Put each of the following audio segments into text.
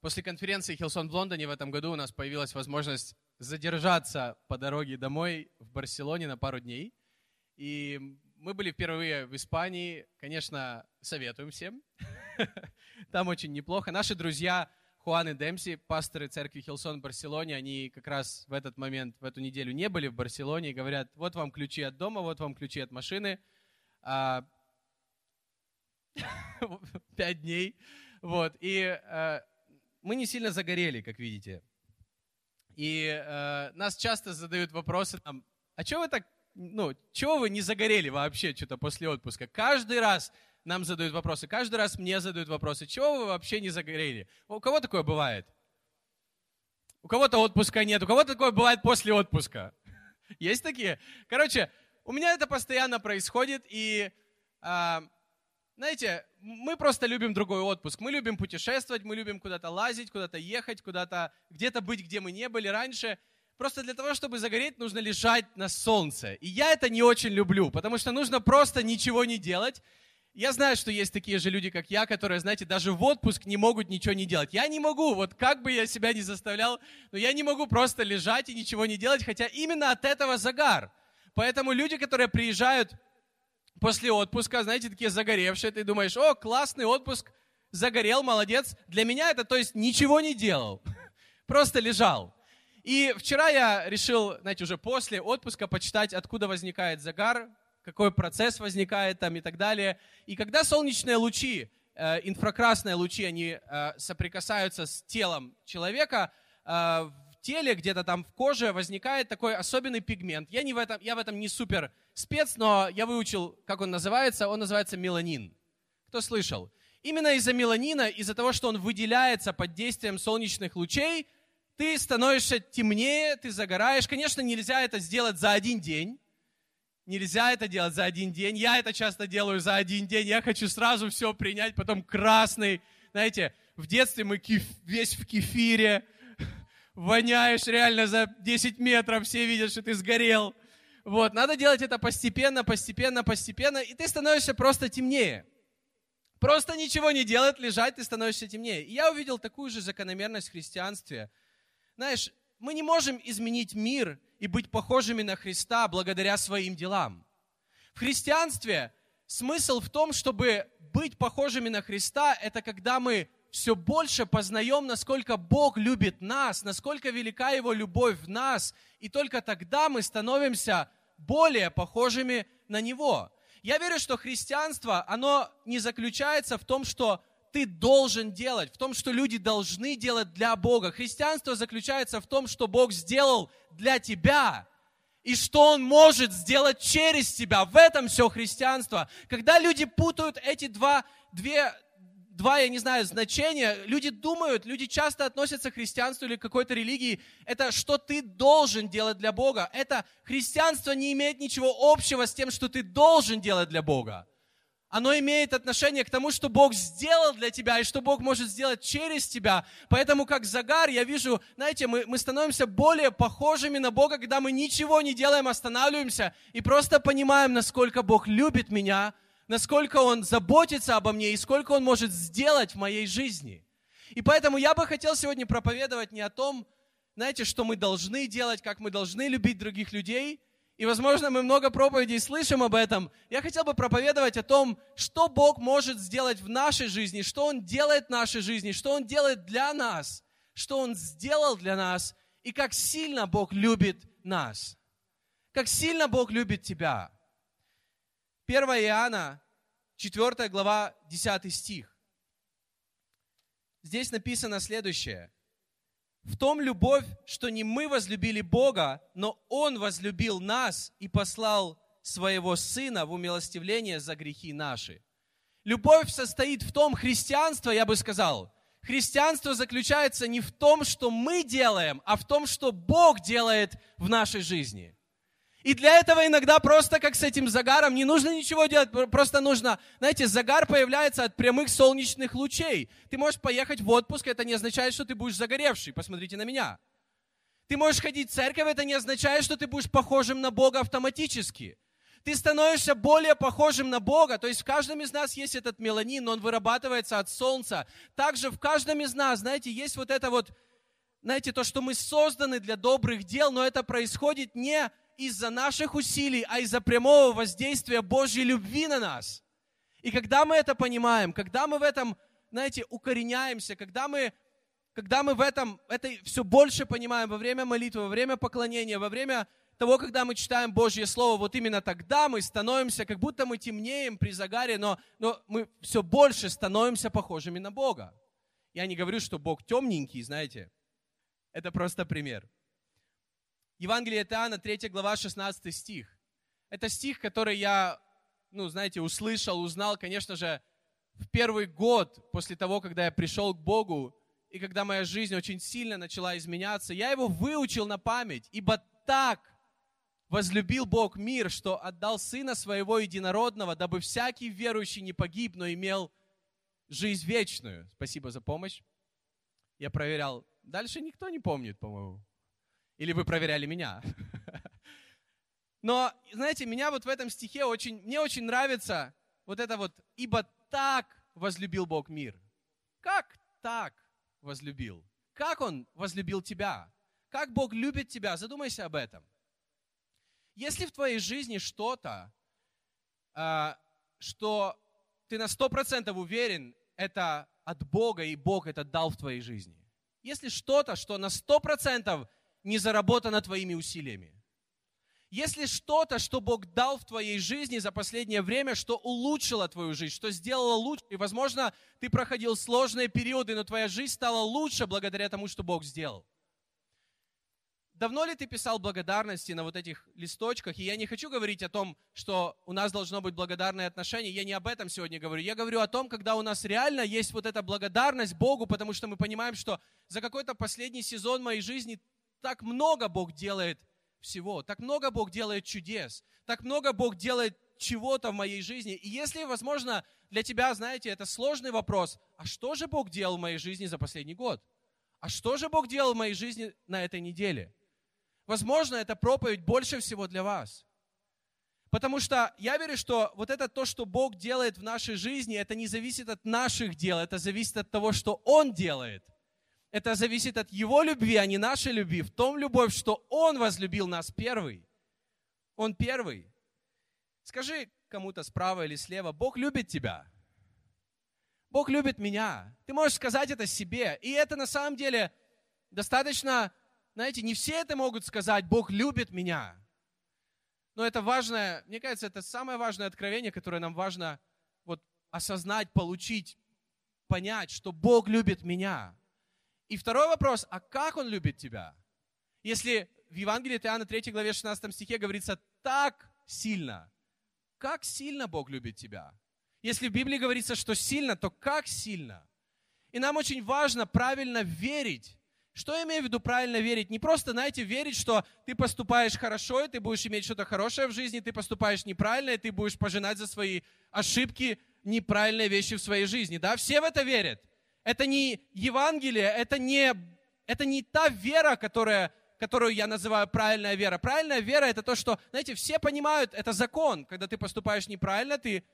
После конференции Хилсон в Лондоне в этом году у нас появилась возможность задержаться по дороге домой в Барселоне на пару дней. И мы были впервые в Испании. Конечно, советуем всем. Там очень неплохо. Наши друзья Хуан и Демси, пасторы церкви Хилсон в Барселоне, они как раз в этот момент, в эту неделю не были в Барселоне и говорят, вот вам ключи от дома, вот вам ключи от машины. А, пять дней. Вот. И э, мы не сильно загорели, как видите. И э, нас часто задают вопросы, там, а чего вы так, ну, чего вы не загорели вообще что-то после отпуска? Каждый раз нам задают вопросы, каждый раз мне задают вопросы, чего вы вообще не загорели? У кого такое бывает? У кого-то отпуска нет, у кого-то такое бывает после отпуска. Есть такие? Короче, у меня это постоянно происходит, и э, знаете, мы просто любим другой отпуск. Мы любим путешествовать, мы любим куда-то лазить, куда-то ехать, куда-то где-то быть, где мы не были раньше. Просто для того, чтобы загореть, нужно лежать на солнце. И я это не очень люблю, потому что нужно просто ничего не делать. Я знаю, что есть такие же люди, как я, которые, знаете, даже в отпуск не могут ничего не делать. Я не могу, вот как бы я себя не заставлял, но я не могу просто лежать и ничего не делать, хотя именно от этого загар. Поэтому люди, которые приезжают после отпуска, знаете, такие загоревшие, ты думаешь, о, классный отпуск, загорел, молодец. Для меня это, то есть, ничего не делал, просто лежал. И вчера я решил, знаете, уже после отпуска почитать, откуда возникает загар, какой процесс возникает там и так далее. И когда солнечные лучи, э, инфракрасные лучи, они э, соприкасаются с телом человека, э, в теле, где-то там в коже возникает такой особенный пигмент. Я, не в этом, я в этом не супер спец, но я выучил, как он называется. Он называется меланин. Кто слышал? Именно из-за меланина, из-за того, что он выделяется под действием солнечных лучей, ты становишься темнее, ты загораешь. Конечно, нельзя это сделать за один день. Нельзя это делать за один день. Я это часто делаю за один день. Я хочу сразу все принять, потом красный. Знаете, в детстве мы кеф, весь в кефире, воняешь реально за 10 метров, все видят, что ты сгорел. Вот, надо делать это постепенно, постепенно, постепенно, и ты становишься просто темнее. Просто ничего не делать, лежать, ты становишься темнее. И я увидел такую же закономерность в христианстве. Знаешь, мы не можем изменить мир и быть похожими на Христа благодаря своим делам. В христианстве смысл в том, чтобы быть похожими на Христа, это когда мы все больше познаем, насколько Бог любит нас, насколько велика Его любовь в нас, и только тогда мы становимся более похожими на Него. Я верю, что христианство, оно не заключается в том, что ты должен делать, в том, что люди должны делать для Бога. Христианство заключается в том, что Бог сделал для тебя, и что Он может сделать через тебя. В этом все христианство. Когда люди путают эти два, две, два, я не знаю, значения. Люди думают, люди часто относятся к христианству или к какой-то религии. Это что ты должен делать для Бога. Это христианство не имеет ничего общего с тем, что ты должен делать для Бога. Оно имеет отношение к тому, что Бог сделал для тебя и что Бог может сделать через тебя. Поэтому как загар я вижу, знаете, мы, мы становимся более похожими на Бога, когда мы ничего не делаем, останавливаемся и просто понимаем, насколько Бог любит меня, насколько Он заботится обо мне и сколько Он может сделать в моей жизни. И поэтому я бы хотел сегодня проповедовать не о том, знаете, что мы должны делать, как мы должны любить других людей. И, возможно, мы много проповедей слышим об этом. Я хотел бы проповедовать о том, что Бог может сделать в нашей жизни, что Он делает в нашей жизни, что Он делает для нас, что Он сделал для нас, и как сильно Бог любит нас. Как сильно Бог любит тебя. 1 Иоанна, 4 глава, 10 стих. Здесь написано следующее. В том любовь, что не мы возлюбили Бога, но Он возлюбил нас и послал своего Сына в умилостивление за грехи наши. Любовь состоит в том, христианство, я бы сказал, христианство заключается не в том, что мы делаем, а в том, что Бог делает в нашей жизни – и для этого иногда просто, как с этим загаром, не нужно ничего делать, просто нужно, знаете, загар появляется от прямых солнечных лучей. Ты можешь поехать в отпуск, это не означает, что ты будешь загоревший, посмотрите на меня. Ты можешь ходить в церковь, это не означает, что ты будешь похожим на Бога автоматически. ты становишься более похожим на Бога. То есть в каждом из нас есть этот меланин, он вырабатывается от солнца. Также в каждом из нас, знаете, есть вот это вот, знаете, то, что мы созданы для добрых дел, но это происходит не из-за наших усилий, а из-за прямого воздействия Божьей любви на нас. И когда мы это понимаем, когда мы в этом, знаете, укореняемся, когда мы, когда мы в этом это все больше понимаем во время молитвы, во время поклонения, во время того, когда мы читаем Божье Слово, вот именно тогда мы становимся, как будто мы темнеем при загаре, но, но мы все больше становимся похожими на Бога. Я не говорю, что Бог темненький, знаете. Это просто пример. Евангелие от Иоанна, 3 глава, 16 стих. Это стих, который я, ну, знаете, услышал, узнал, конечно же, в первый год после того, когда я пришел к Богу, и когда моя жизнь очень сильно начала изменяться, я его выучил на память, ибо так возлюбил Бог мир, что отдал Сына Своего Единородного, дабы всякий верующий не погиб, но имел жизнь вечную. Спасибо за помощь. Я проверял. Дальше никто не помнит, по-моему. Или вы проверяли меня? Но, знаете, меня вот в этом стихе очень, мне очень нравится вот это вот, ибо так возлюбил Бог мир. Как так возлюбил? Как Он возлюбил тебя? Как Бог любит тебя? Задумайся об этом. Если в твоей жизни что-то, а, что ты на сто процентов уверен, это от Бога, и Бог это дал в твоей жизни. Если что-то, что на сто процентов не заработано твоими усилиями. Если что-то, что Бог дал в твоей жизни за последнее время, что улучшило твою жизнь, что сделало лучше, и, возможно, ты проходил сложные периоды, но твоя жизнь стала лучше благодаря тому, что Бог сделал. Давно ли ты писал благодарности на вот этих листочках? И я не хочу говорить о том, что у нас должно быть благодарное отношение. Я не об этом сегодня говорю. Я говорю о том, когда у нас реально есть вот эта благодарность Богу, потому что мы понимаем, что за какой-то последний сезон моей жизни так много Бог делает всего, так много Бог делает чудес, так много Бог делает чего-то в моей жизни. И если, возможно, для тебя, знаете, это сложный вопрос, а что же Бог делал в моей жизни за последний год? А что же Бог делал в моей жизни на этой неделе? Возможно, эта проповедь больше всего для вас. Потому что я верю, что вот это то, что Бог делает в нашей жизни, это не зависит от наших дел, это зависит от того, что Он делает – это зависит от Его любви, а не нашей любви. В том любовь, что Он возлюбил нас первый. Он первый. Скажи кому-то справа или слева, Бог любит тебя. Бог любит меня. Ты можешь сказать это себе. И это на самом деле достаточно, знаете, не все это могут сказать, Бог любит меня. Но это важное, мне кажется, это самое важное откровение, которое нам важно вот осознать, получить, понять, что Бог любит меня. И второй вопрос, а как Он любит тебя? Если в Евангелии от Иоанна 3 главе 16 стихе говорится так сильно, как сильно Бог любит тебя? Если в Библии говорится, что сильно, то как сильно? И нам очень важно правильно верить. Что я имею в виду правильно верить? Не просто, знаете, верить, что ты поступаешь хорошо, и ты будешь иметь что-то хорошее в жизни, ты поступаешь неправильно, и ты будешь пожинать за свои ошибки неправильные вещи в своей жизни. Да, все в это верят. Это не Евангелие, это не, это не та вера, которая, которую я называю правильная вера. Правильная вера – это то, что, знаете, все понимают, это закон. Когда ты поступаешь неправильно, ты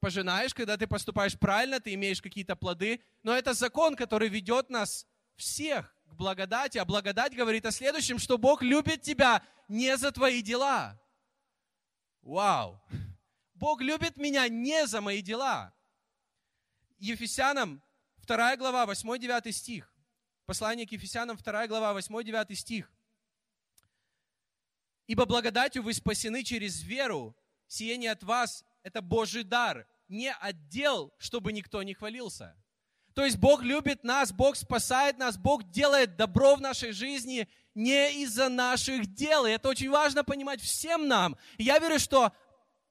пожинаешь, когда ты поступаешь правильно, ты имеешь какие-то плоды. Но это закон, который ведет нас всех к благодати. А благодать говорит о следующем, что Бог любит тебя не за твои дела. Вау! Бог любит меня не за мои дела. Ефесянам 2 глава, 8-9 стих. Послание к Ефесянам, 2 глава, 8-9 стих. «Ибо благодатью вы спасены через веру, сие не от вас, это Божий дар, не отдел, чтобы никто не хвалился». То есть Бог любит нас, Бог спасает нас, Бог делает добро в нашей жизни не из-за наших дел. И это очень важно понимать всем нам. И я верю, что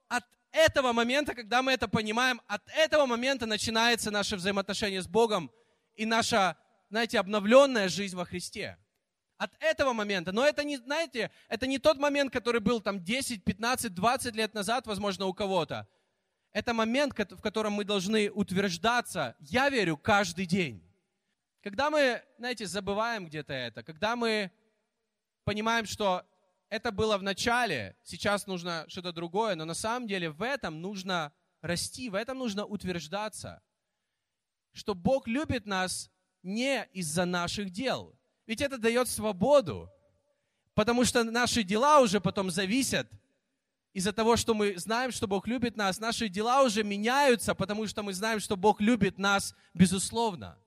от этого момента, когда мы это понимаем, от этого момента начинается наше взаимоотношение с Богом и наша, знаете, обновленная жизнь во Христе. От этого момента. Но это не, знаете, это не тот момент, который был там 10, 15, 20 лет назад, возможно, у кого-то. Это момент, в котором мы должны утверждаться, я верю, каждый день. Когда мы, знаете, забываем где-то это, когда мы понимаем, что это было в начале, сейчас нужно что-то другое, но на самом деле в этом нужно расти, в этом нужно утверждаться, что Бог любит нас не из-за наших дел. Ведь это дает свободу, потому что наши дела уже потом зависят из-за того, что мы знаем, что Бог любит нас, наши дела уже меняются, потому что мы знаем, что Бог любит нас безусловно.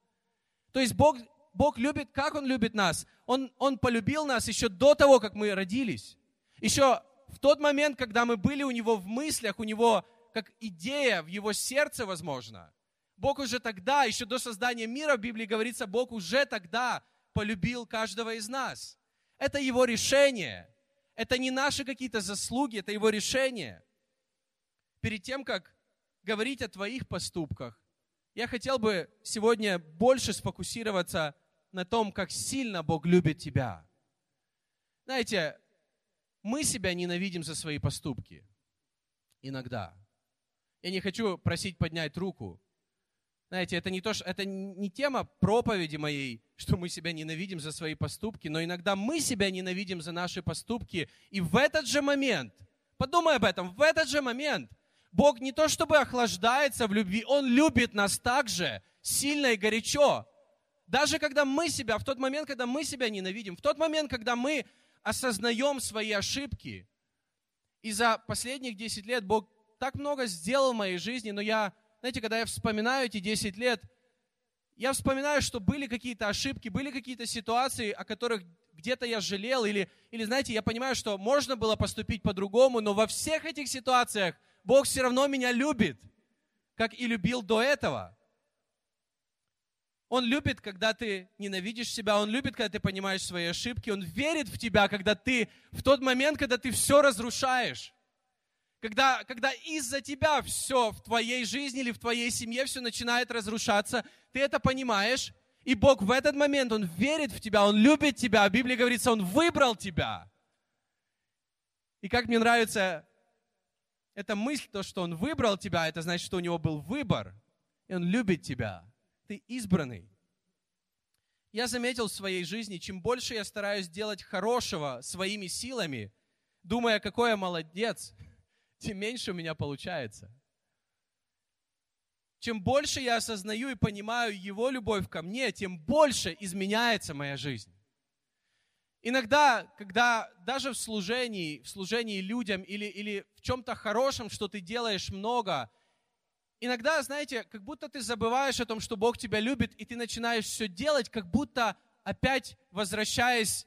То есть Бог, Бог любит, как Он любит нас? Он, он полюбил нас еще до того, как мы родились. Еще в тот момент, когда мы были у Него в мыслях, у Него как идея в Его сердце, возможно. Бог уже тогда, еще до создания мира, в Библии говорится, Бог уже тогда полюбил каждого из нас. Это Его решение – это не наши какие-то заслуги, это Его решение. Перед тем, как говорить о твоих поступках, я хотел бы сегодня больше сфокусироваться на том, как сильно Бог любит тебя. Знаете, мы себя ненавидим за свои поступки. Иногда. Я не хочу просить поднять руку, знаете, это не, то, это не тема проповеди моей, что мы себя ненавидим за свои поступки, но иногда мы себя ненавидим за наши поступки. И в этот же момент, подумай об этом, в этот же момент Бог не то чтобы охлаждается в любви, Он любит нас так же сильно и горячо. Даже когда мы себя, в тот момент, когда мы себя ненавидим, в тот момент, когда мы осознаем свои ошибки. И за последних 10 лет Бог так много сделал в моей жизни, но я знаете, когда я вспоминаю эти 10 лет, я вспоминаю, что были какие-то ошибки, были какие-то ситуации, о которых где-то я жалел, или, или, знаете, я понимаю, что можно было поступить по-другому, но во всех этих ситуациях Бог все равно меня любит, как и любил до этого. Он любит, когда ты ненавидишь себя, Он любит, когда ты понимаешь свои ошибки, Он верит в тебя, когда ты, в тот момент, когда ты все разрушаешь когда, когда из-за тебя все в твоей жизни или в твоей семье все начинает разрушаться, ты это понимаешь, и Бог в этот момент, Он верит в тебя, Он любит тебя. В Библии говорится, Он выбрал тебя. И как мне нравится эта мысль, то, что Он выбрал тебя, это значит, что у Него был выбор, и Он любит тебя. Ты избранный. Я заметил в своей жизни, чем больше я стараюсь делать хорошего своими силами, думая, какой я молодец – тем меньше у меня получается. Чем больше я осознаю и понимаю Его любовь ко мне, тем больше изменяется моя жизнь. Иногда, когда даже в служении, в служении людям или, или в чем-то хорошем, что ты делаешь много, иногда, знаете, как будто ты забываешь о том, что Бог тебя любит, и ты начинаешь все делать, как будто опять возвращаясь,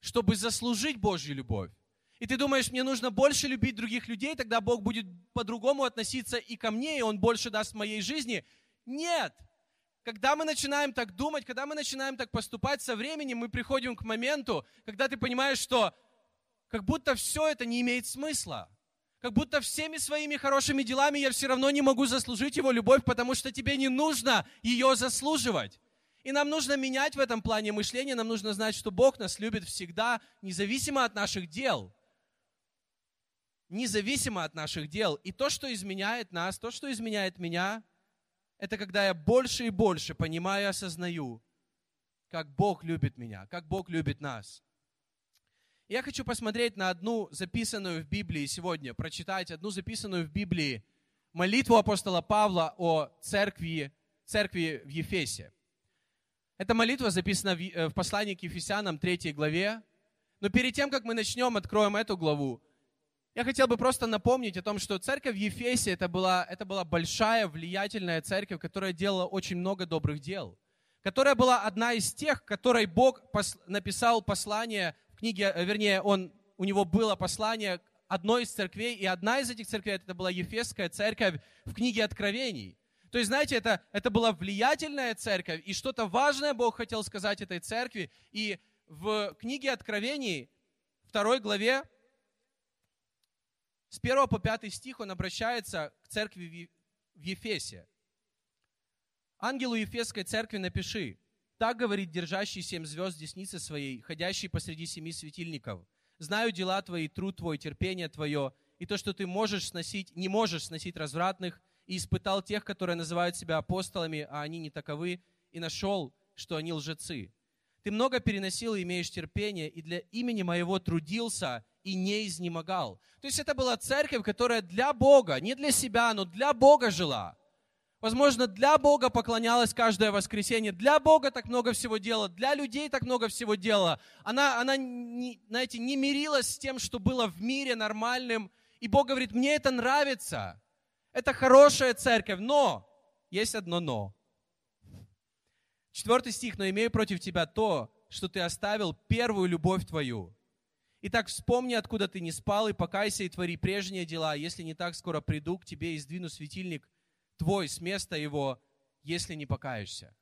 чтобы заслужить Божью любовь. И ты думаешь, мне нужно больше любить других людей, тогда Бог будет по-другому относиться и ко мне, и Он больше даст моей жизни. Нет! Когда мы начинаем так думать, когда мы начинаем так поступать со временем, мы приходим к моменту, когда ты понимаешь, что как будто все это не имеет смысла. Как будто всеми своими хорошими делами я все равно не могу заслужить Его любовь, потому что тебе не нужно ее заслуживать. И нам нужно менять в этом плане мышления, нам нужно знать, что Бог нас любит всегда, независимо от наших дел независимо от наших дел. И то, что изменяет нас, то, что изменяет меня, это когда я больше и больше понимаю и осознаю, как Бог любит меня, как Бог любит нас. Я хочу посмотреть на одну записанную в Библии сегодня, прочитать одну записанную в Библии молитву апостола Павла о церкви, церкви в Ефесе. Эта молитва записана в э, послании к Ефесянам 3 главе. Но перед тем, как мы начнем, откроем эту главу, я хотел бы просто напомнить о том, что церковь в Ефесе это была, это была большая, влиятельная церковь, которая делала очень много добрых дел, которая была одна из тех, которой Бог пос, написал послание книге, э, вернее, он, у него было послание одной из церквей, и одна из этих церквей это была Ефесская церковь в книге Откровений. То есть, знаете, это, это была влиятельная церковь, и что-то важное Бог хотел сказать этой церкви. И в книге Откровений, второй главе, с 1 по 5 стих он обращается к церкви в Ефесе. «Ангелу Ефесской церкви напиши, так говорит держащий семь звезд десницы своей, ходящий посреди семи светильников. Знаю дела твои, труд твой, терпение твое, и то, что ты можешь сносить, не можешь сносить развратных, и испытал тех, которые называют себя апостолами, а они не таковы, и нашел, что они лжецы. Ты много переносил и имеешь терпение, и для имени моего трудился и не изнемогал. То есть это была церковь, которая для Бога, не для себя, но для Бога жила. Возможно, для Бога поклонялась каждое воскресенье, для Бога так много всего делала, для людей так много всего делала. Она, она не, знаете, не мирилась с тем, что было в мире нормальным. И Бог говорит, мне это нравится. Это хорошая церковь, но есть одно но. Четвертый стих, но имею против тебя то, что ты оставил первую любовь твою. Итак, вспомни, откуда ты не спал, и покайся, и твори прежние дела. Если не так, скоро приду к тебе и сдвину светильник твой с места его, если не покаешься.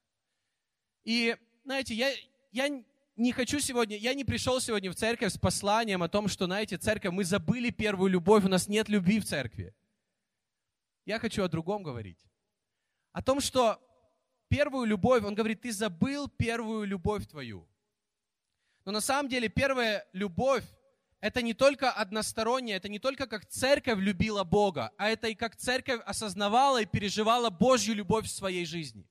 И, знаете, я, я не хочу сегодня, я не пришел сегодня в церковь с посланием о том, что, знаете, церковь, мы забыли первую любовь, у нас нет любви в церкви. Я хочу о другом говорить. О том, что первую любовь, он говорит, ты забыл первую любовь твою. Но на самом деле первая любовь это не только одностороннее, это не только как церковь любила Бога, а это и как церковь осознавала и переживала Божью любовь в своей жизни.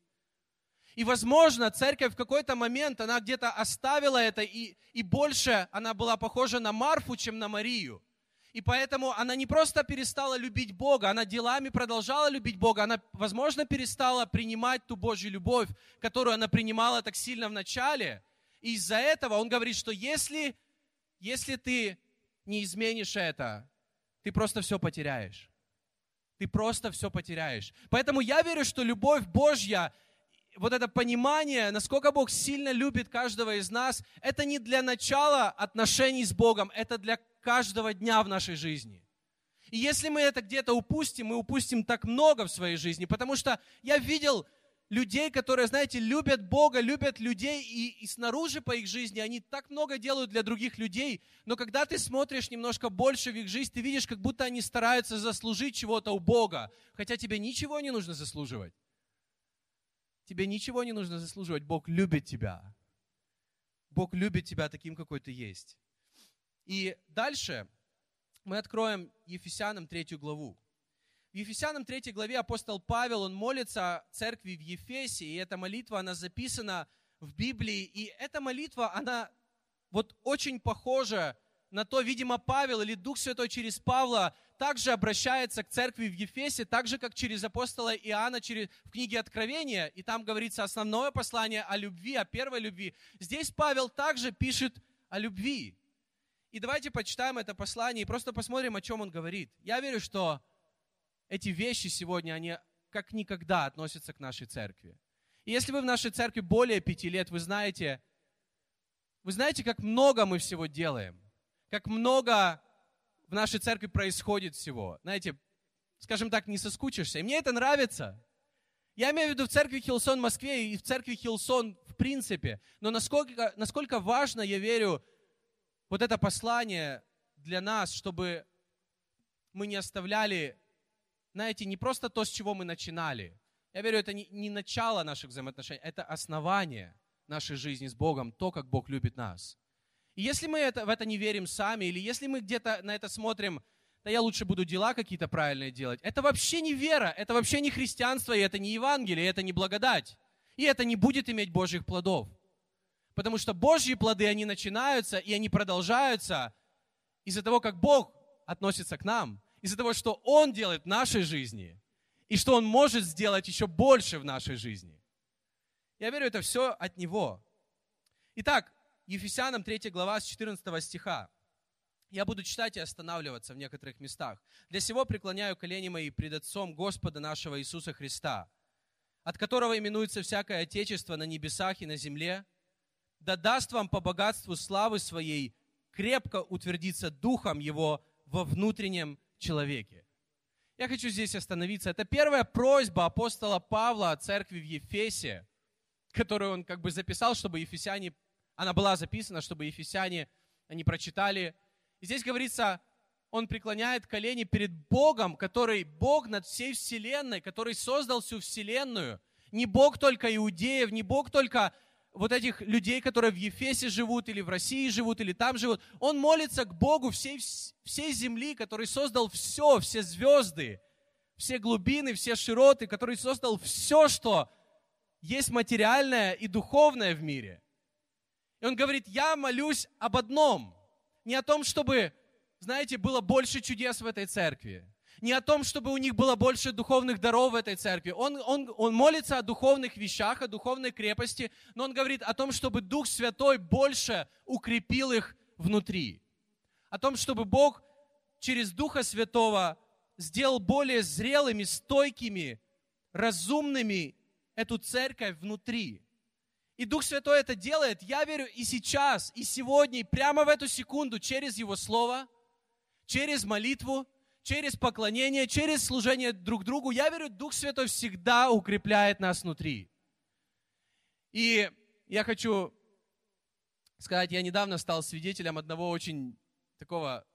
И, возможно, церковь в какой-то момент, она где-то оставила это, и, и больше она была похожа на Марфу, чем на Марию. И поэтому она не просто перестала любить Бога, она делами продолжала любить Бога, она, возможно, перестала принимать ту Божью любовь, которую она принимала так сильно в начале. И из-за этого он говорит, что если если ты не изменишь это, ты просто все потеряешь. Ты просто все потеряешь. Поэтому я верю, что любовь Божья, вот это понимание, насколько Бог сильно любит каждого из нас, это не для начала отношений с Богом, это для каждого дня в нашей жизни. И если мы это где-то упустим, мы упустим так много в своей жизни, потому что я видел людей, которые, знаете, любят Бога, любят людей, и, и снаружи по их жизни они так много делают для других людей, но когда ты смотришь немножко больше в их жизнь, ты видишь, как будто они стараются заслужить чего-то у Бога, хотя тебе ничего не нужно заслуживать. Тебе ничего не нужно заслуживать, Бог любит тебя. Бог любит тебя таким, какой ты есть. И дальше мы откроем Ефесянам третью главу. В Ефесянам 3 главе апостол Павел, он молится церкви в Ефесе, и эта молитва, она записана в Библии, и эта молитва, она вот очень похожа на то, видимо, Павел или Дух Святой через Павла также обращается к церкви в Ефесе, так же, как через апостола Иоанна через, в книге Откровения, и там говорится основное послание о любви, о первой любви. Здесь Павел также пишет о любви. И давайте почитаем это послание и просто посмотрим, о чем он говорит. Я верю, что эти вещи сегодня, они как никогда относятся к нашей церкви. И если вы в нашей церкви более пяти лет, вы знаете, вы знаете, как много мы всего делаем, как много в нашей церкви происходит всего. Знаете, скажем так, не соскучишься. И мне это нравится. Я имею в виду в церкви Хилсон в Москве и в церкви Хилсон в принципе. Но насколько, насколько важно, я верю, вот это послание для нас, чтобы мы не оставляли знаете, не просто то, с чего мы начинали. Я верю, это не, не начало наших взаимоотношений, это основание нашей жизни с Богом, то, как Бог любит нас. И если мы это, в это не верим сами, или если мы где-то на это смотрим, да я лучше буду дела какие-то правильные делать, это вообще не вера, это вообще не христианство, и это не Евангелие, это не благодать. И это не будет иметь Божьих плодов. Потому что Божьи плоды, они начинаются, и они продолжаются из-за того, как Бог относится к нам из-за того, что Он делает в нашей жизни, и что Он может сделать еще больше в нашей жизни. Я верю, это все от Него. Итак, Ефесянам 3 глава с 14 стиха. Я буду читать и останавливаться в некоторых местах. «Для сего преклоняю колени мои пред Отцом Господа нашего Иисуса Христа, от которого именуется всякое Отечество на небесах и на земле, да даст вам по богатству славы своей крепко утвердиться Духом Его во внутреннем человеке. Я хочу здесь остановиться. Это первая просьба апостола Павла о церкви в Ефесе, которую он как бы записал, чтобы ефесяне, она была записана, чтобы ефесяне они прочитали. И здесь говорится, он преклоняет колени перед Богом, который Бог над всей вселенной, который создал всю вселенную. Не Бог только иудеев, не Бог только вот этих людей, которые в Ефесе живут, или в России живут, или там живут, он молится к Богу всей, всей земли, который создал все, все звезды, все глубины, все широты, который создал все, что есть материальное и духовное в мире. И он говорит, я молюсь об одном. Не о том, чтобы, знаете, было больше чудес в этой церкви. Не о том, чтобы у них было больше духовных даров в этой церкви. Он, он, он молится о духовных вещах, о духовной крепости, но он говорит о том, чтобы Дух Святой больше укрепил их внутри. О том, чтобы Бог через Духа Святого сделал более зрелыми, стойкими, разумными эту церковь внутри. И Дух Святой это делает, я верю, и сейчас, и сегодня, и прямо в эту секунду, через Его Слово, через молитву, через поклонение, через служение друг другу. Я верю, Дух Святой всегда укрепляет нас внутри. И я хочу сказать, я недавно стал свидетелем одного очень такого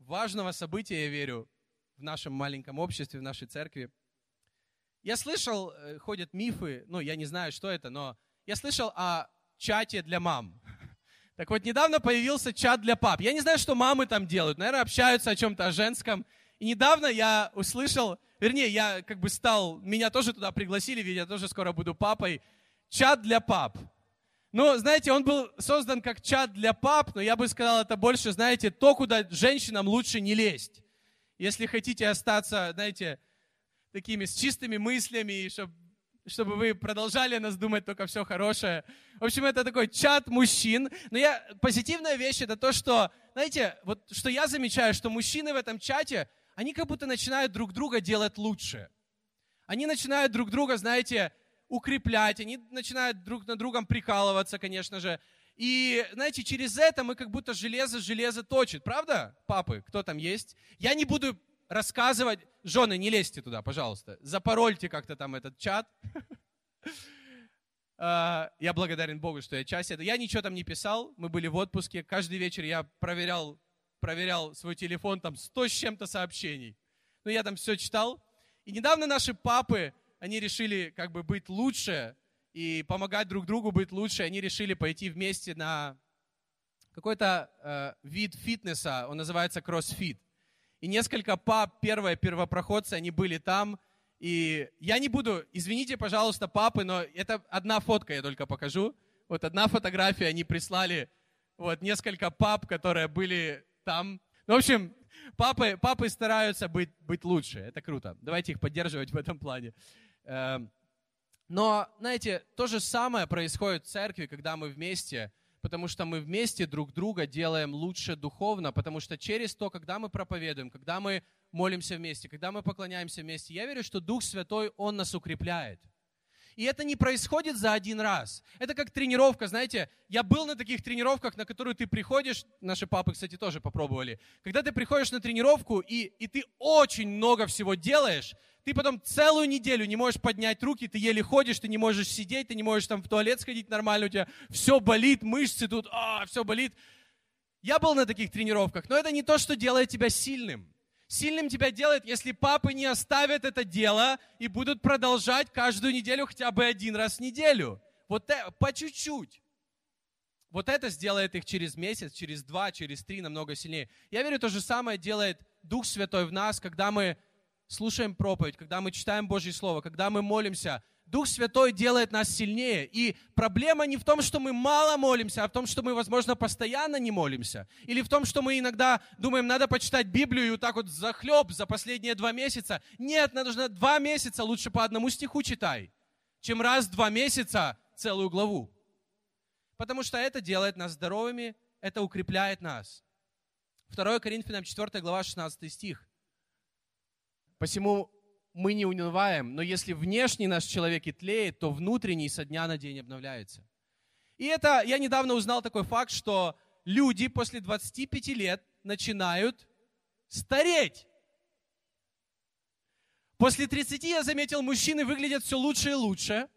важного события, я верю, в нашем маленьком обществе, в нашей церкви. Я слышал, э, ходят мифы, ну, я не знаю, что это, но я слышал о чате для мам. Так вот, недавно появился чат для пап. Я не знаю, что мамы там делают. Наверное, общаются о чем-то о женском. И недавно я услышал, вернее, я как бы стал, меня тоже туда пригласили, ведь я тоже скоро буду папой. Чат для пап. Ну, знаете, он был создан как чат для пап, но я бы сказал, это больше, знаете, то, куда женщинам лучше не лезть. Если хотите остаться, знаете, такими с чистыми мыслями, чтобы чтобы вы продолжали нас думать только все хорошее. В общем, это такой чат мужчин. Но я, позитивная вещь это то, что, знаете, вот что я замечаю, что мужчины в этом чате, они как будто начинают друг друга делать лучше. Они начинают друг друга, знаете, укреплять, они начинают друг на другом прикалываться, конечно же. И, знаете, через это мы как будто железо железо точит. Правда, папы? Кто там есть? Я не буду рассказывать. Жены, не лезьте туда, пожалуйста. Запарольте как-то там этот чат. А, я благодарен Богу, что я часть этого. Я ничего там не писал, мы были в отпуске. Каждый вечер я проверял, проверял свой телефон, там сто с чем-то сообщений. Но я там все читал. И недавно наши папы, они решили как бы быть лучше и помогать друг другу быть лучше. Они решили пойти вместе на какой-то э, вид фитнеса, он называется кроссфит. И несколько пап, первые первопроходцы, они были там. И я не буду, извините, пожалуйста, папы, но это одна фотка я только покажу. Вот одна фотография они прислали, вот несколько пап, которые были там. Ну, в общем, папы, папы стараются быть, быть лучше, это круто. Давайте их поддерживать в этом плане. Эм, но, знаете, то же самое происходит в церкви, когда мы вместе, потому что мы вместе друг друга делаем лучше духовно, потому что через то, когда мы проповедуем, когда мы молимся вместе, когда мы поклоняемся вместе, я верю, что Дух Святой, Он нас укрепляет. И это не происходит за один раз. Это как тренировка, знаете, я был на таких тренировках, на которую ты приходишь, наши папы, кстати, тоже попробовали. Когда ты приходишь на тренировку, и, и ты очень много всего делаешь, ты потом целую неделю не можешь поднять руки, ты еле ходишь, ты не можешь сидеть, ты не можешь там в туалет сходить нормально, у тебя все болит, мышцы тут, а, все болит. Я был на таких тренировках, но это не то, что делает тебя сильным. Сильным тебя делает, если папы не оставят это дело и будут продолжать каждую неделю хотя бы один раз в неделю. Вот это, по чуть-чуть. Вот это сделает их через месяц, через два, через три намного сильнее. Я верю, то же самое делает Дух Святой в нас, когда мы слушаем проповедь, когда мы читаем Божье Слово, когда мы молимся – Дух Святой делает нас сильнее. И проблема не в том, что мы мало молимся, а в том, что мы, возможно, постоянно не молимся. Или в том, что мы иногда думаем, надо почитать Библию и вот так вот захлеб за последние два месяца. Нет, нужно два месяца, лучше по одному стиху читай, чем раз в два месяца целую главу. Потому что это делает нас здоровыми, это укрепляет нас. 2 Коринфянам 4 глава 16 стих. Посему мы не унываем, но если внешний наш человек и тлеет, то внутренний со дня на день обновляется. И это, я недавно узнал такой факт, что люди после 25 лет начинают стареть. После 30 я заметил, мужчины выглядят все лучше и лучше,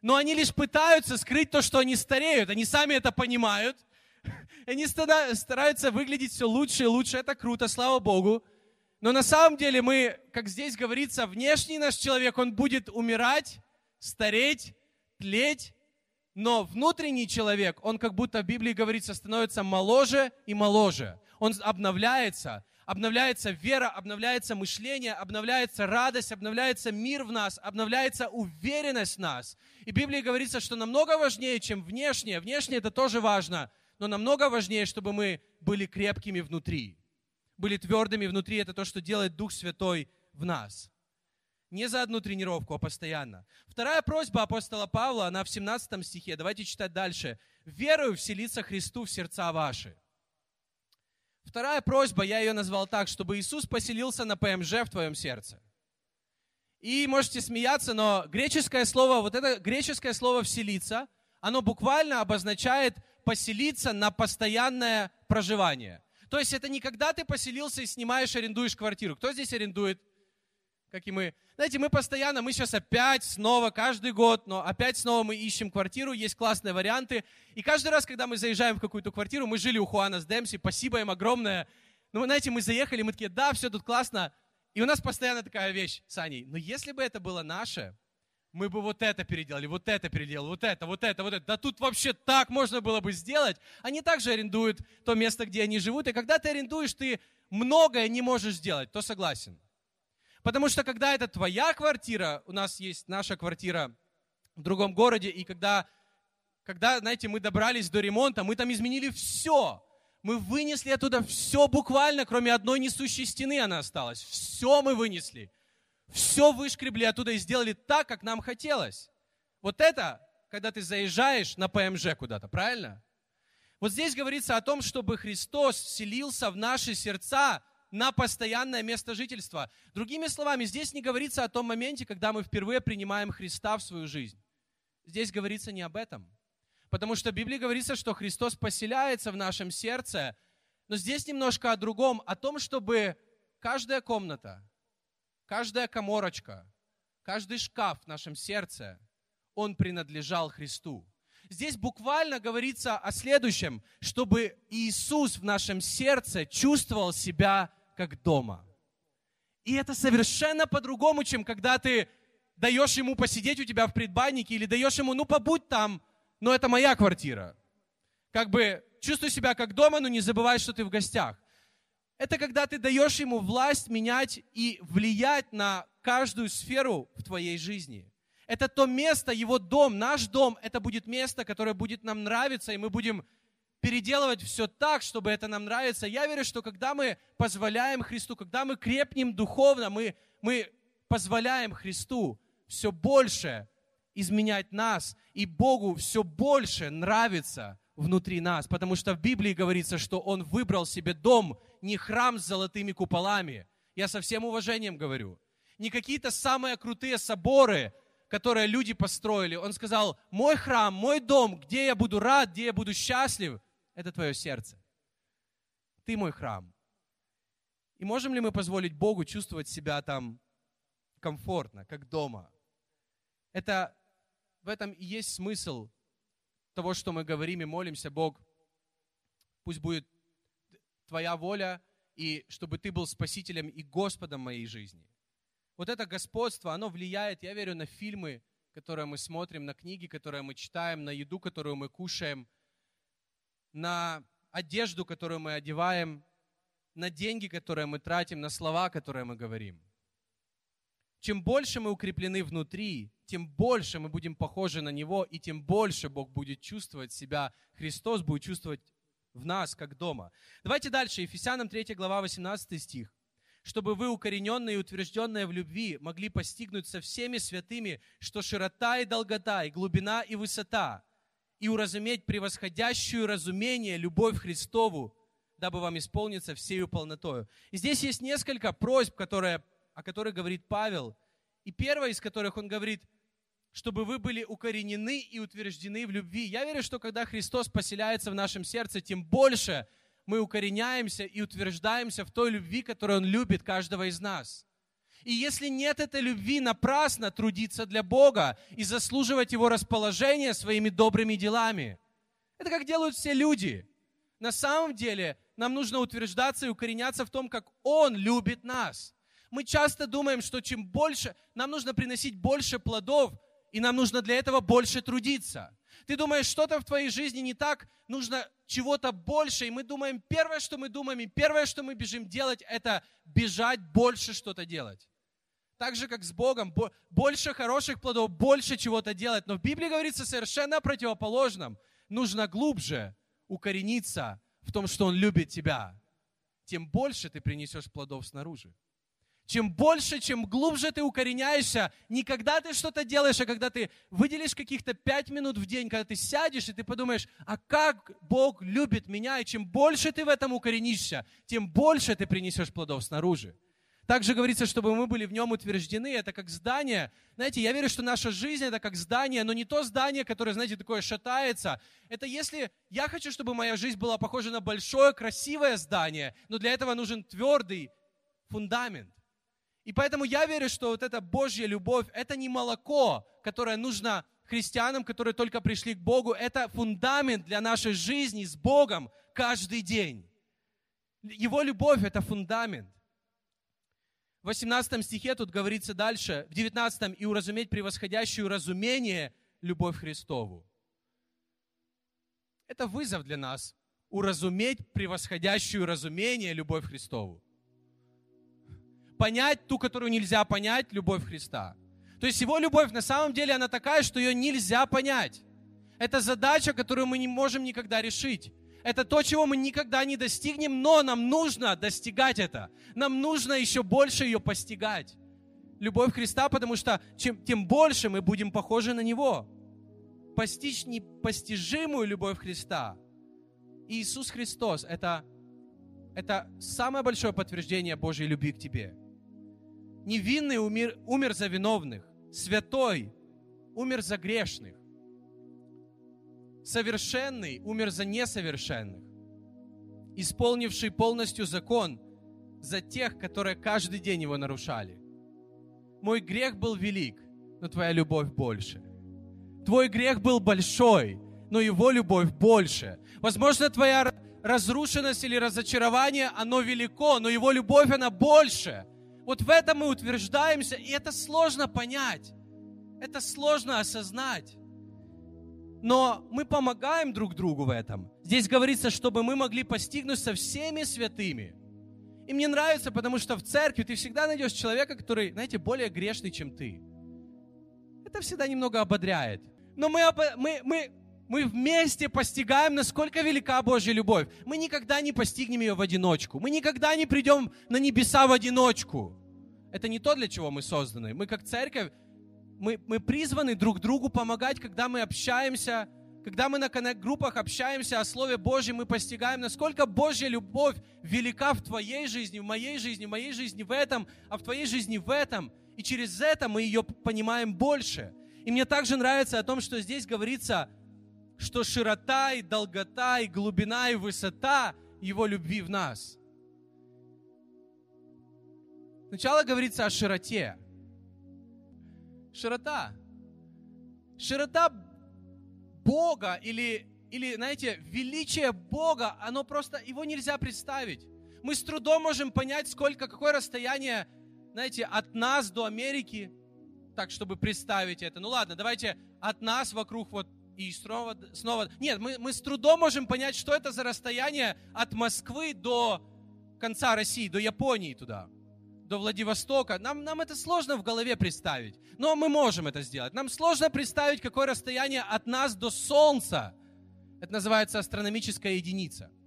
но они лишь пытаются скрыть то, что они стареют. Они сами это понимают. Они стараются выглядеть все лучше и лучше. Это круто, слава Богу. Но на самом деле мы, как здесь говорится, внешний наш человек, он будет умирать, стареть, тлеть, но внутренний человек, он как будто в Библии говорится, становится моложе и моложе. Он обновляется. обновляется вера, обновляется мышление, обновляется радость, обновляется мир в нас, обновляется уверенность в нас. И в Библии говорится, что намного важнее, чем внешнее. Внешнее это тоже важно, но намного важнее, чтобы мы были крепкими внутри. Были твердыми внутри. Это то, что делает Дух Святой в нас. Не за одну тренировку, а постоянно. Вторая просьба апостола Павла, она в 17 стихе. Давайте читать дальше. «Верую вселиться Христу в сердца ваши». Вторая просьба, я ее назвал так, чтобы Иисус поселился на ПМЖ в твоем сердце. И можете смеяться, но греческое слово, вот это греческое слово «вселиться», оно буквально обозначает поселиться на постоянное проживание. То есть это не когда ты поселился и снимаешь, арендуешь квартиру. Кто здесь арендует? Как и мы. Знаете, мы постоянно, мы сейчас опять снова, каждый год, но опять снова мы ищем квартиру, есть классные варианты. И каждый раз, когда мы заезжаем в какую-то квартиру, мы жили у Хуана с Демси, спасибо им огромное. Ну, знаете, мы заехали, мы такие, да, все тут классно. И у нас постоянно такая вещь с Аней. Но если бы это было наше, мы бы вот это переделали, вот это переделали, вот это, вот это, вот это. Да тут вообще так можно было бы сделать. Они также арендуют то место, где они живут. И когда ты арендуешь, ты многое не можешь сделать. Кто согласен? Потому что когда это твоя квартира, у нас есть наша квартира в другом городе, и когда, когда, знаете, мы добрались до ремонта, мы там изменили все. Мы вынесли оттуда все буквально, кроме одной несущей стены она осталась. Все мы вынесли. Все вышкребли оттуда и сделали так, как нам хотелось. Вот это, когда ты заезжаешь на ПМЖ куда-то, правильно? Вот здесь говорится о том, чтобы Христос вселился в наши сердца на постоянное место жительства. Другими словами, здесь не говорится о том моменте, когда мы впервые принимаем Христа в свою жизнь. Здесь говорится не об этом. Потому что в Библии говорится, что Христос поселяется в нашем сердце, но здесь немножко о другом, о том, чтобы каждая комната, каждая коморочка, каждый шкаф в нашем сердце, он принадлежал Христу. Здесь буквально говорится о следующем, чтобы Иисус в нашем сердце чувствовал себя как дома. И это совершенно по-другому, чем когда ты даешь ему посидеть у тебя в предбаннике или даешь ему, ну побудь там, но это моя квартира. Как бы чувствуй себя как дома, но не забывай, что ты в гостях. Это когда ты даешь ему власть менять и влиять на каждую сферу в твоей жизни. Это то место, его дом, наш дом, это будет место, которое будет нам нравиться, и мы будем переделывать все так, чтобы это нам нравится. Я верю, что когда мы позволяем Христу, когда мы крепнем духовно, мы, мы позволяем Христу все больше изменять нас, и Богу все больше нравится внутри нас, потому что в Библии говорится, что Он выбрал себе дом, не храм с золотыми куполами. Я со всем уважением говорю. Не какие-то самые крутые соборы, которые люди построили. Он сказал, мой храм, мой дом, где я буду рад, где я буду счастлив – это твое сердце. Ты мой храм. И можем ли мы позволить Богу чувствовать себя там комфортно, как дома? Это в этом и есть смысл того, что мы говорим и молимся, Бог, пусть будет Твоя воля, и чтобы Ты был Спасителем и Господом моей жизни. Вот это господство, оно влияет, я верю, на фильмы, которые мы смотрим, на книги, которые мы читаем, на еду, которую мы кушаем – на одежду, которую мы одеваем, на деньги, которые мы тратим, на слова, которые мы говорим. Чем больше мы укреплены внутри, тем больше мы будем похожи на Него, и тем больше Бог будет чувствовать себя, Христос будет чувствовать в нас, как дома. Давайте дальше, Ефесянам 3 глава, 18 стих. «Чтобы вы, укорененные и утвержденные в любви, могли постигнуть со всеми святыми, что широта и долгота, и глубина и высота, и уразуметь превосходящую разумение любовь Христову, дабы вам исполниться всею полнотою. И здесь есть несколько просьб, которые, о которых говорит Павел. И первая из которых он говорит, чтобы вы были укоренены и утверждены в любви. Я верю, что когда Христос поселяется в нашем сердце, тем больше мы укореняемся и утверждаемся в той любви, которую Он любит каждого из нас. И если нет этой любви, напрасно трудиться для Бога и заслуживать Его расположение своими добрыми делами. Это как делают все люди. На самом деле нам нужно утверждаться и укореняться в том, как Он любит нас. Мы часто думаем, что чем больше, нам нужно приносить больше плодов, и нам нужно для этого больше трудиться. Ты думаешь, что-то в твоей жизни не так, нужно чего-то больше, и мы думаем, первое, что мы думаем, и первое, что мы бежим делать, это бежать больше что-то делать. Так же, как с Богом, больше хороших плодов, больше чего-то делать. Но в Библии говорится совершенно противоположном. Нужно глубже укорениться в том, что Он любит тебя. Тем больше ты принесешь плодов снаружи. Чем больше, чем глубже ты укореняешься, не когда ты что-то делаешь, а когда ты выделишь каких-то пять минут в день, когда ты сядешь и ты подумаешь, а как Бог любит меня, и чем больше ты в этом укоренишься, тем больше ты принесешь плодов снаружи. Также говорится, чтобы мы были в нем утверждены. Это как здание. Знаете, я верю, что наша жизнь это как здание, но не то здание, которое, знаете, такое шатается. Это если я хочу, чтобы моя жизнь была похожа на большое, красивое здание, но для этого нужен твердый фундамент. И поэтому я верю, что вот эта Божья любовь, это не молоко, которое нужно христианам, которые только пришли к Богу. Это фундамент для нашей жизни с Богом каждый день. Его любовь – это фундамент. В 18 стихе тут говорится дальше, в 19 «И уразуметь превосходящую разумение любовь Христову». Это вызов для нас – уразуметь превосходящую разумение любовь Христову понять ту, которую нельзя понять, любовь Христа. То есть его любовь на самом деле она такая, что ее нельзя понять. Это задача, которую мы не можем никогда решить. Это то, чего мы никогда не достигнем, но нам нужно достигать это. Нам нужно еще больше ее постигать. Любовь Христа, потому что чем, тем больше мы будем похожи на Него. Постичь непостижимую любовь Христа. Иисус Христос это, – это самое большое подтверждение Божьей любви к тебе невинный умер, умер за виновных, святой умер за грешных, совершенный умер за несовершенных, исполнивший полностью закон за тех, которые каждый день его нарушали. Мой грех был велик, но твоя любовь больше. Твой грех был большой, но его любовь больше. Возможно, твоя разрушенность или разочарование, оно велико, но его любовь, она больше – вот в этом мы утверждаемся, и это сложно понять. Это сложно осознать. Но мы помогаем друг другу в этом. Здесь говорится, чтобы мы могли постигнуть со всеми святыми. И мне нравится, потому что в церкви ты всегда найдешь человека, который, знаете, более грешный, чем ты. Это всегда немного ободряет. Но мы, мы, мы, мы вместе постигаем, насколько велика Божья любовь. Мы никогда не постигнем ее в одиночку. Мы никогда не придем на небеса в одиночку. Это не то, для чего мы созданы. Мы как церковь, мы, мы призваны друг другу помогать, когда мы общаемся, когда мы на коннект-группах общаемся о Слове Божьем, мы постигаем, насколько Божья любовь велика в твоей жизни, в моей жизни, в моей жизни в этом, а в твоей жизни в этом. И через это мы ее понимаем больше. И мне также нравится о том, что здесь говорится – что широта и долгота и глубина и высота Его любви в нас. Сначала говорится о широте. Широта. Широта Бога или, или, знаете, величие Бога, оно просто, его нельзя представить. Мы с трудом можем понять, сколько, какое расстояние, знаете, от нас до Америки, так, чтобы представить это. Ну ладно, давайте от нас вокруг вот и снова, снова... Нет, мы, мы с трудом можем понять, что это за расстояние от Москвы до конца России, до Японии туда, до Владивостока. Нам, нам это сложно в голове представить, но мы можем это сделать. Нам сложно представить, какое расстояние от нас до Солнца. Это называется астрономическая единица –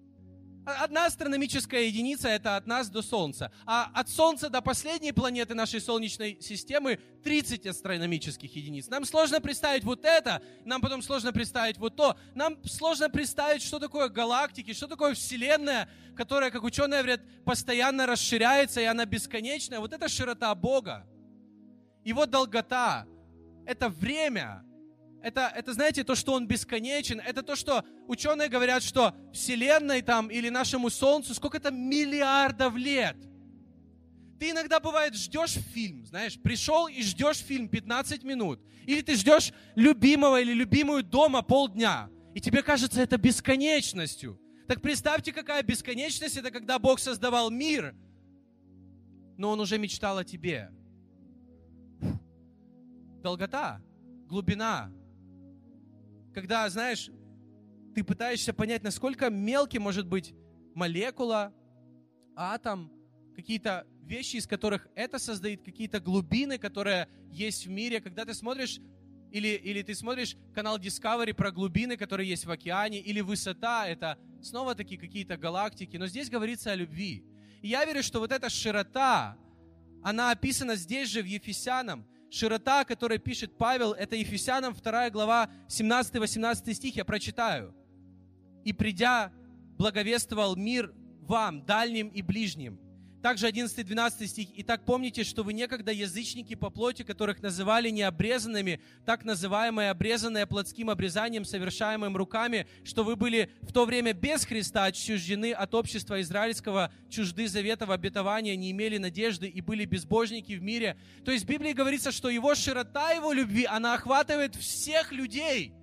Одна астрономическая единица – это от нас до Солнца. А от Солнца до последней планеты нашей Солнечной системы 30 астрономических единиц. Нам сложно представить вот это, нам потом сложно представить вот то. Нам сложно представить, что такое галактики, что такое Вселенная, которая, как ученые говорят, постоянно расширяется, и она бесконечная. Вот это широта Бога. Его долгота – это время, это, это, знаете, то, что он бесконечен, это то, что ученые говорят, что Вселенной там или нашему Солнцу сколько-то миллиардов лет. Ты иногда, бывает, ждешь фильм, знаешь, пришел и ждешь фильм 15 минут. Или ты ждешь любимого или любимую дома полдня. И тебе кажется это бесконечностью. Так представьте, какая бесконечность, это когда Бог создавал мир, но Он уже мечтал о тебе. Долгота, глубина, когда, знаешь, ты пытаешься понять, насколько мелкий может быть молекула, атом, какие-то вещи, из которых это создает, какие-то глубины, которые есть в мире. Когда ты смотришь или, или ты смотришь канал Discovery про глубины, которые есть в океане, или высота, это снова-таки какие-то галактики. Но здесь говорится о любви. И я верю, что вот эта широта, она описана здесь же в Ефесянам. Широта, о которой пишет Павел, это Ефесянам 2 глава 17-18 стих, я прочитаю. «И придя, благовествовал мир вам, дальним и ближним, также 11-12 стих. «Итак, помните, что вы некогда язычники по плоти, которых называли необрезанными, так называемое обрезанное плотским обрезанием, совершаемым руками, что вы были в то время без Христа отчуждены от общества израильского, чужды заветов обетования, не имели надежды и были безбожники в мире». То есть в Библии говорится, что его широта его любви, она охватывает всех людей.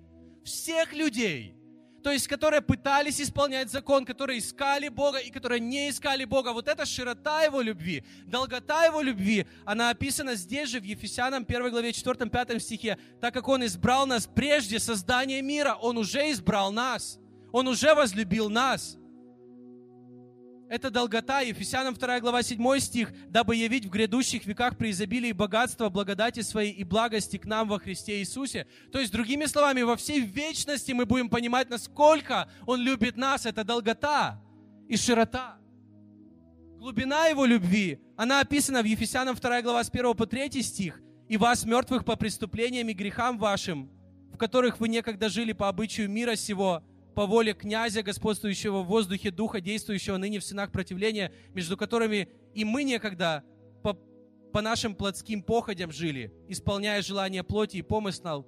Всех людей то есть которые пытались исполнять закон, которые искали Бога и которые не искали Бога. Вот эта широта Его любви, долгота Его любви, она описана здесь же в Ефесянам 1 главе 4-5 стихе. Так как Он избрал нас прежде создания мира, Он уже избрал нас. Он уже возлюбил нас. Это долгота, Ефесянам 2 глава 7 стих, дабы явить в грядущих веках при изобилии богатства, благодати своей и благости к нам во Христе Иисусе. То есть, другими словами, во всей вечности мы будем понимать, насколько Он любит нас. Это долгота и широта. Глубина Его любви, она описана в Ефесянам 2 глава с 1 по 3 стих. «И вас, мертвых по преступлениям и грехам вашим, в которых вы некогда жили по обычаю мира сего, по воле князя, господствующего в воздухе, духа, действующего ныне в сынах противления, между которыми и мы некогда по, по нашим плотским походям жили, исполняя желания плоти и помыслов,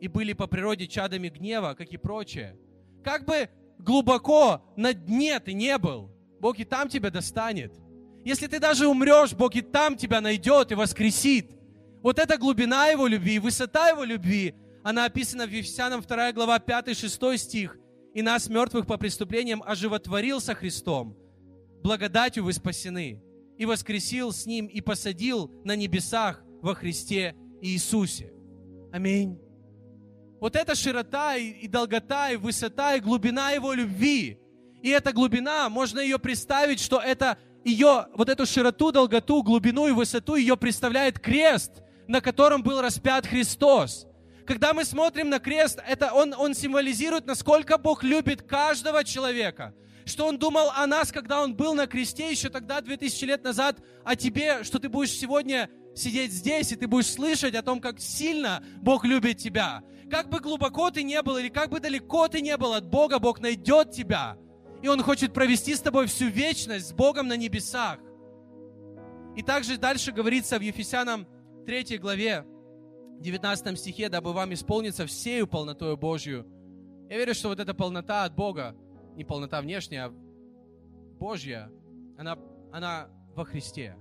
и были по природе чадами гнева, как и прочее. Как бы глубоко на дне ты не был, Бог и там тебя достанет. Если ты даже умрешь, Бог и там тебя найдет и воскресит. Вот эта глубина Его любви, высота Его любви, она описана в Ефесянам 2 глава 5-6 стих и нас, мертвых по преступлениям, оживотворился Христом. Благодатью вы спасены, и воскресил с Ним, и посадил на небесах во Христе Иисусе. Аминь. Вот эта широта и долгота, и высота, и глубина Его любви. И эта глубина, можно ее представить, что это ее, вот эту широту, долготу, глубину и высоту ее представляет крест, на котором был распят Христос. Когда мы смотрим на крест, это он, он символизирует, насколько Бог любит каждого человека. Что Он думал о нас, когда Он был на кресте еще тогда, 2000 лет назад, о тебе, что ты будешь сегодня сидеть здесь, и ты будешь слышать о том, как сильно Бог любит тебя. Как бы глубоко ты не был, или как бы далеко ты не был от Бога, Бог найдет тебя. И Он хочет провести с тобой всю вечность с Богом на небесах. И также дальше говорится в Ефесянам 3 главе, 19 стихе, дабы вам исполниться всею полнотою Божью. Я верю, что вот эта полнота от Бога, не полнота внешняя, а Божья, она, она во Христе.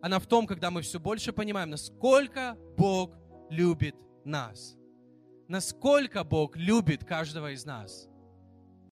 Она в том, когда мы все больше понимаем, насколько Бог любит нас. Насколько Бог любит каждого из нас.